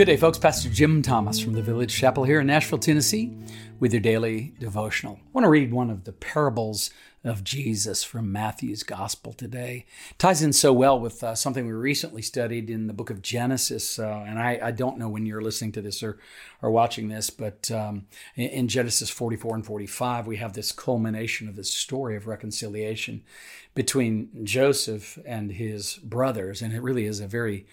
Good day, folks. Pastor Jim Thomas from the Village Chapel here in Nashville, Tennessee, with your daily devotional. I want to read one of the parables of Jesus from Matthew's Gospel today. It ties in so well with uh, something we recently studied in the book of Genesis. Uh, and I, I, don't know when you're listening to this or, or watching this, but um, in, in Genesis 44 and 45, we have this culmination of this story of reconciliation between Joseph and his brothers. And it really is a very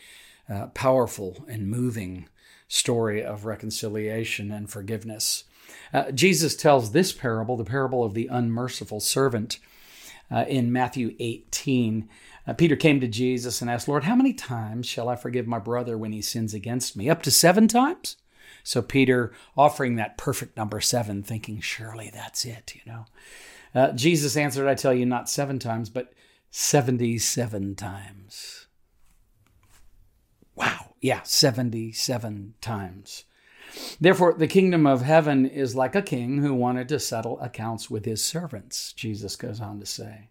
uh, powerful and moving story of reconciliation and forgiveness. Uh, Jesus tells this parable, the parable of the unmerciful servant, uh, in Matthew 18. Uh, Peter came to Jesus and asked, Lord, how many times shall I forgive my brother when he sins against me? Up to seven times? So Peter offering that perfect number seven, thinking, surely that's it, you know. Uh, Jesus answered, I tell you, not seven times, but 77 times. Wow. Yeah, 77 times. Therefore, the kingdom of heaven is like a king who wanted to settle accounts with his servants, Jesus goes on to say.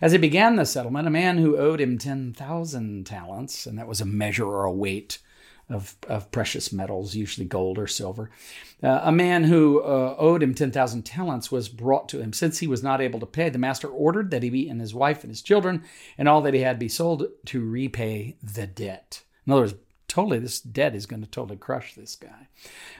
As he began the settlement, a man who owed him 10,000 talents, and that was a measure or a weight of, of precious metals, usually gold or silver, uh, a man who uh, owed him 10,000 talents was brought to him. Since he was not able to pay, the master ordered that he and his wife and his children and all that he had be sold to repay the debt. In other words, totally, this debt is going to totally crush this guy.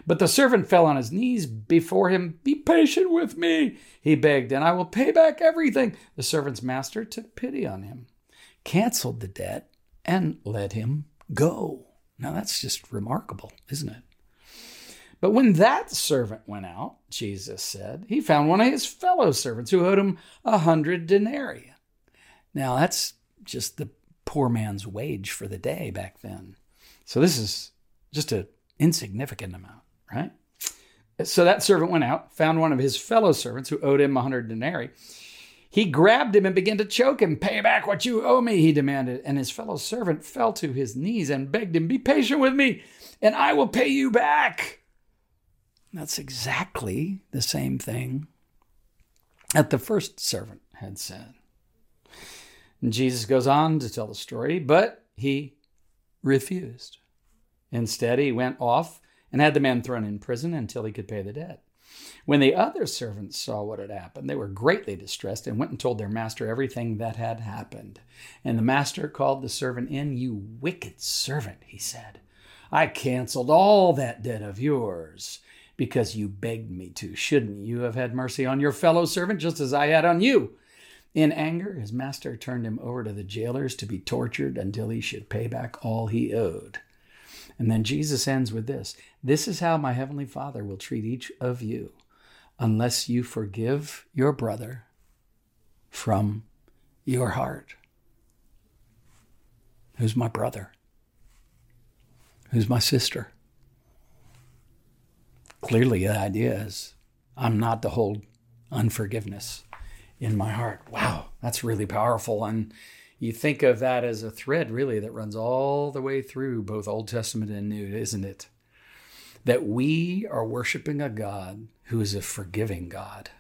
But the servant fell on his knees before him. Be patient with me, he begged, and I will pay back everything. The servant's master took pity on him, canceled the debt, and let him go. Now that's just remarkable, isn't it? But when that servant went out, Jesus said, he found one of his fellow servants who owed him a hundred denarii. Now that's just the poor man's wage for the day back then. So this is just an insignificant amount, right? So that servant went out, found one of his fellow servants who owed him a hundred denarii. He grabbed him and began to choke him. Pay back what you owe me, he demanded. And his fellow servant fell to his knees and begged him, Be patient with me, and I will pay you back. That's exactly the same thing that the first servant had said. And Jesus goes on to tell the story, but he refused. Instead, he went off and had the man thrown in prison until he could pay the debt. When the other servants saw what had happened, they were greatly distressed and went and told their master everything that had happened. And the master called the servant in. You wicked servant, he said. I canceled all that debt of yours because you begged me to. Shouldn't you have had mercy on your fellow servant just as I had on you? In anger, his master turned him over to the jailers to be tortured until he should pay back all he owed. And then Jesus ends with this This is how my heavenly Father will treat each of you unless you forgive your brother from your heart. Who's my brother? Who's my sister? Clearly, the idea is I'm not to hold unforgiveness in my heart. Wow, that's really powerful. And you think of that as a thread, really, that runs all the way through both Old Testament and New, isn't it? That we are worshiping a God who is a forgiving God.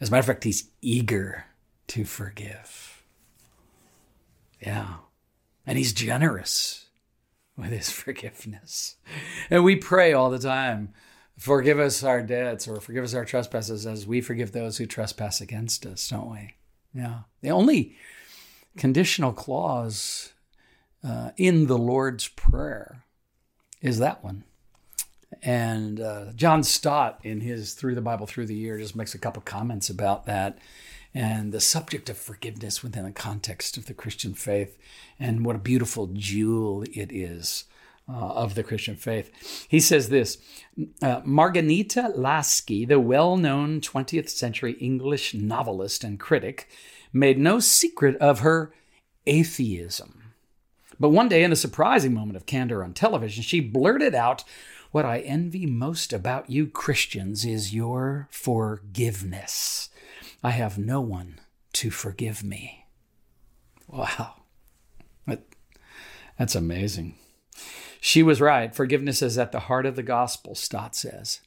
As a matter of fact, he's eager to forgive. Yeah. And he's generous with his forgiveness. And we pray all the time Forgive us our debts or forgive us our trespasses as we forgive those who trespass against us, don't we? Yeah. The only conditional clause uh, in the Lord's Prayer is that one. And uh, John Stott, in his Through the Bible Through the Year, just makes a couple comments about that and the subject of forgiveness within the context of the Christian faith, and what a beautiful jewel it is uh, of the Christian faith. He says this uh, Marghanita Laski, the well known 20th century English novelist and critic, made no secret of her atheism. But one day, in a surprising moment of candor on television, she blurted out, What I envy most about you Christians is your forgiveness. I have no one to forgive me. Wow. That's amazing. She was right. Forgiveness is at the heart of the gospel, Stott says.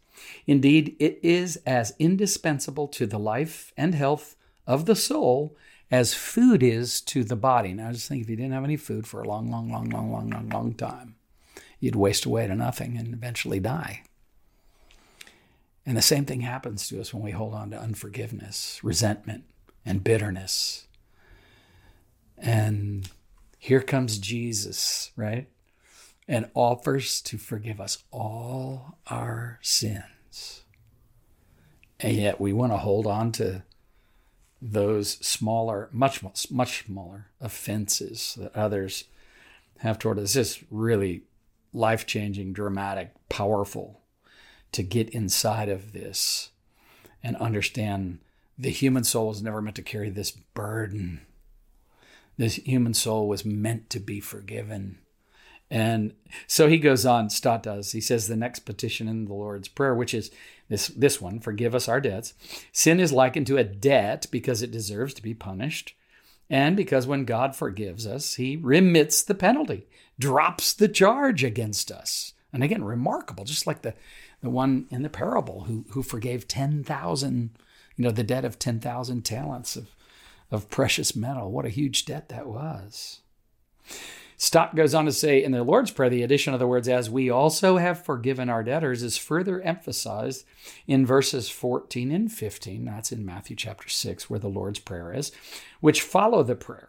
Indeed, it is as indispensable to the life and health of the soul as food is to the body. Now, just think if you didn't have any food for a long, long, long, long, long, long, long time, you'd waste away to nothing and eventually die. And the same thing happens to us when we hold on to unforgiveness, resentment, and bitterness. And here comes Jesus, right? And offers to forgive us all our sins. And yet we want to hold on to those smaller, much, much smaller offenses that others have toward us. This is really life changing, dramatic, powerful to get inside of this and understand the human soul is never meant to carry this burden. This human soul was meant to be forgiven. And so he goes on, Stott does. He says the next petition in the Lord's Prayer, which is this, this one, forgive us our debts. Sin is likened to a debt because it deserves to be punished. And because when God forgives us, he remits the penalty, drops the charge against us. And again, remarkable, just like the, the one in the parable who, who forgave 10,000, you know, the debt of 10,000 talents of, of precious metal. What a huge debt that was. Stott goes on to say in the Lord's Prayer, the addition of the words, as we also have forgiven our debtors, is further emphasized in verses 14 and 15. That's in Matthew chapter 6, where the Lord's Prayer is, which follow the prayer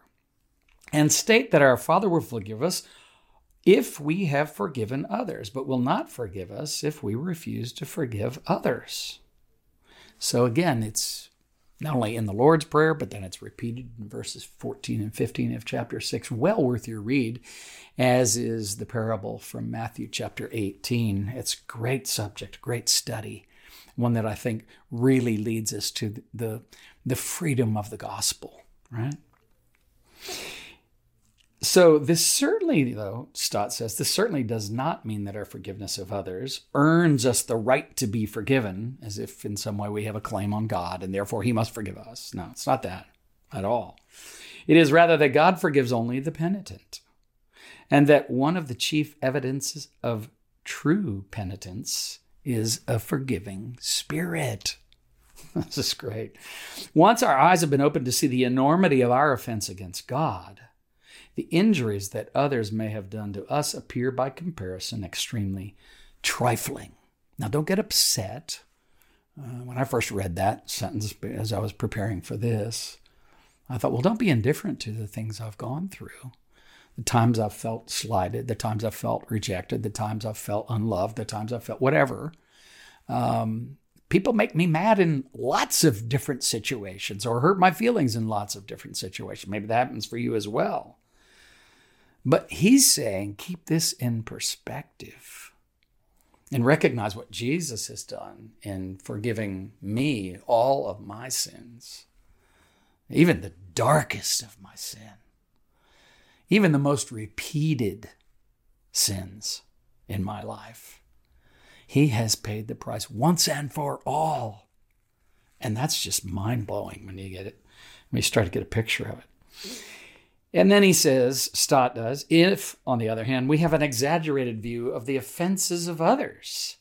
and state that our Father will forgive us if we have forgiven others, but will not forgive us if we refuse to forgive others. So again, it's not only in the Lord's Prayer, but then it's repeated in verses 14 and 15 of chapter 6. Well worth your read, as is the parable from Matthew chapter 18. It's a great subject, great study, one that I think really leads us to the, the freedom of the gospel, right? So, this certainly, though, Stott says, this certainly does not mean that our forgiveness of others earns us the right to be forgiven, as if in some way we have a claim on God and therefore he must forgive us. No, it's not that at all. It is rather that God forgives only the penitent, and that one of the chief evidences of true penitence is a forgiving spirit. this is great. Once our eyes have been opened to see the enormity of our offense against God, the injuries that others may have done to us appear by comparison extremely trifling. Now, don't get upset. Uh, when I first read that sentence as I was preparing for this, I thought, well, don't be indifferent to the things I've gone through. The times I've felt slighted, the times I've felt rejected, the times I've felt unloved, the times I've felt whatever. Um, people make me mad in lots of different situations or hurt my feelings in lots of different situations. Maybe that happens for you as well. But he's saying, keep this in perspective and recognize what Jesus has done in forgiving me all of my sins, even the darkest of my sin, even the most repeated sins in my life. He has paid the price once and for all. And that's just mind blowing when you get it, when you start to get a picture of it. And then he says, Stott does, if, on the other hand, we have an exaggerated view of the offenses of others,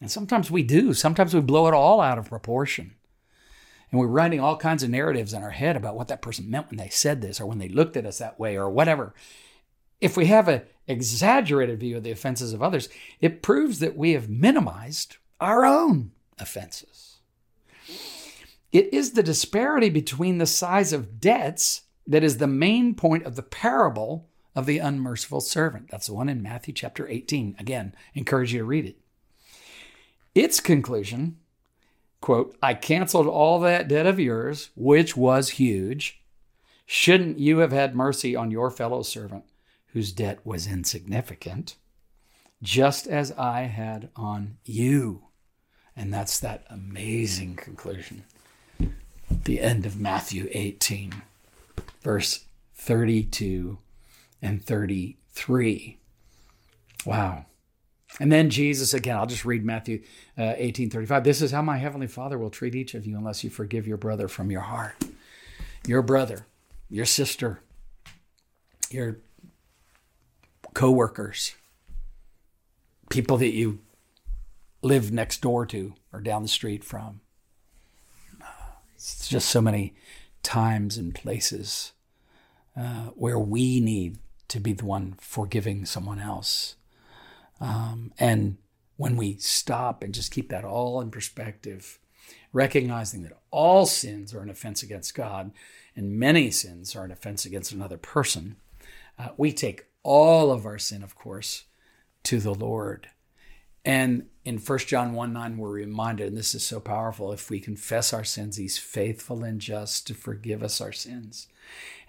and sometimes we do, sometimes we blow it all out of proportion. And we're writing all kinds of narratives in our head about what that person meant when they said this or when they looked at us that way or whatever. If we have an exaggerated view of the offenses of others, it proves that we have minimized our own offenses. It is the disparity between the size of debts that is the main point of the parable of the unmerciful servant. That's the one in Matthew chapter 18. Again, encourage you to read it. Its conclusion, quote, I canceled all that debt of yours, which was huge. Shouldn't you have had mercy on your fellow servant whose debt was insignificant, just as I had on you? And that's that amazing conclusion. The end of Matthew 18 verse 32 and 33. Wow. And then Jesus again, I'll just read Matthew uh, 18 35. This is how my heavenly Father will treat each of you unless you forgive your brother from your heart. Your brother, your sister, your co workers, people that you live next door to or down the street from. It's just so many times and places uh, where we need to be the one forgiving someone else. Um, and when we stop and just keep that all in perspective, recognizing that all sins are an offense against God and many sins are an offense against another person, uh, we take all of our sin, of course, to the Lord. And in 1 John 1 9, we're reminded, and this is so powerful if we confess our sins, he's faithful and just to forgive us our sins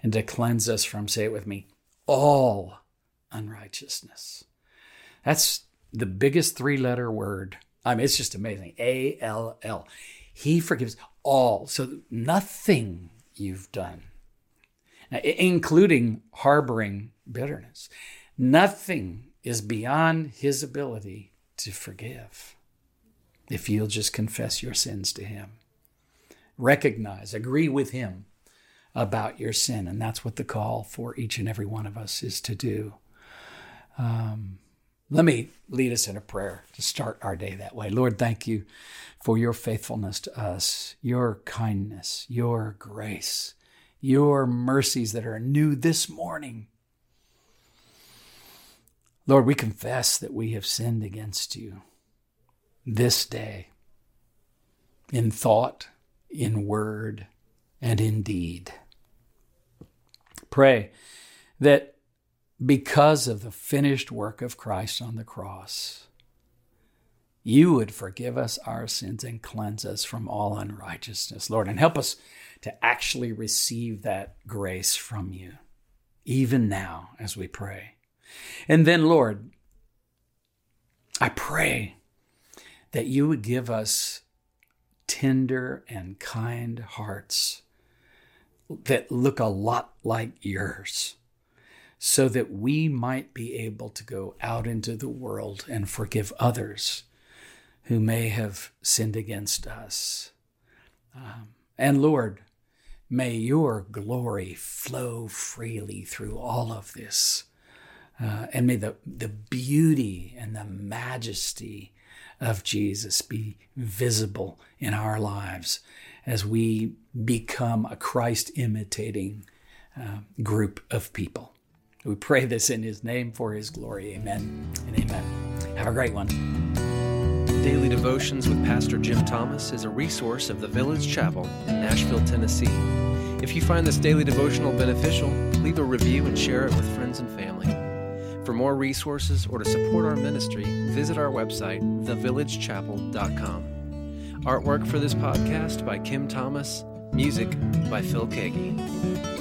and to cleanse us from, say it with me, all unrighteousness. That's the biggest three letter word. I mean, it's just amazing. A L L. He forgives all. So nothing you've done, including harboring bitterness, nothing is beyond his ability to forgive if you'll just confess your sins to him. Recognize, agree with him about your sin. And that's what the call for each and every one of us is to do. Um, let me lead us in a prayer to start our day that way. Lord, thank you for your faithfulness to us, your kindness, your grace, your mercies that are new this morning. Lord, we confess that we have sinned against you this day in thought, in word, and in deed. Pray that because of the finished work of Christ on the cross, you would forgive us our sins and cleanse us from all unrighteousness, Lord, and help us to actually receive that grace from you, even now as we pray. And then, Lord, I pray that you would give us tender and kind hearts that look a lot like yours so that we might be able to go out into the world and forgive others who may have sinned against us. Um, and Lord, may your glory flow freely through all of this uh, and may the, the beauty and the majesty of Jesus be visible in our lives as we become a Christ imitating uh, group of people. We pray this in his name for his glory. Amen and amen. Have a great one. Daily Devotions with Pastor Jim Thomas is a resource of the Village Chapel in Nashville, Tennessee. If you find this daily devotional beneficial, leave a review and share it with friends and family. For more resources or to support our ministry, visit our website, thevillagechapel.com. Artwork for this podcast by Kim Thomas, music by Phil Keaggy.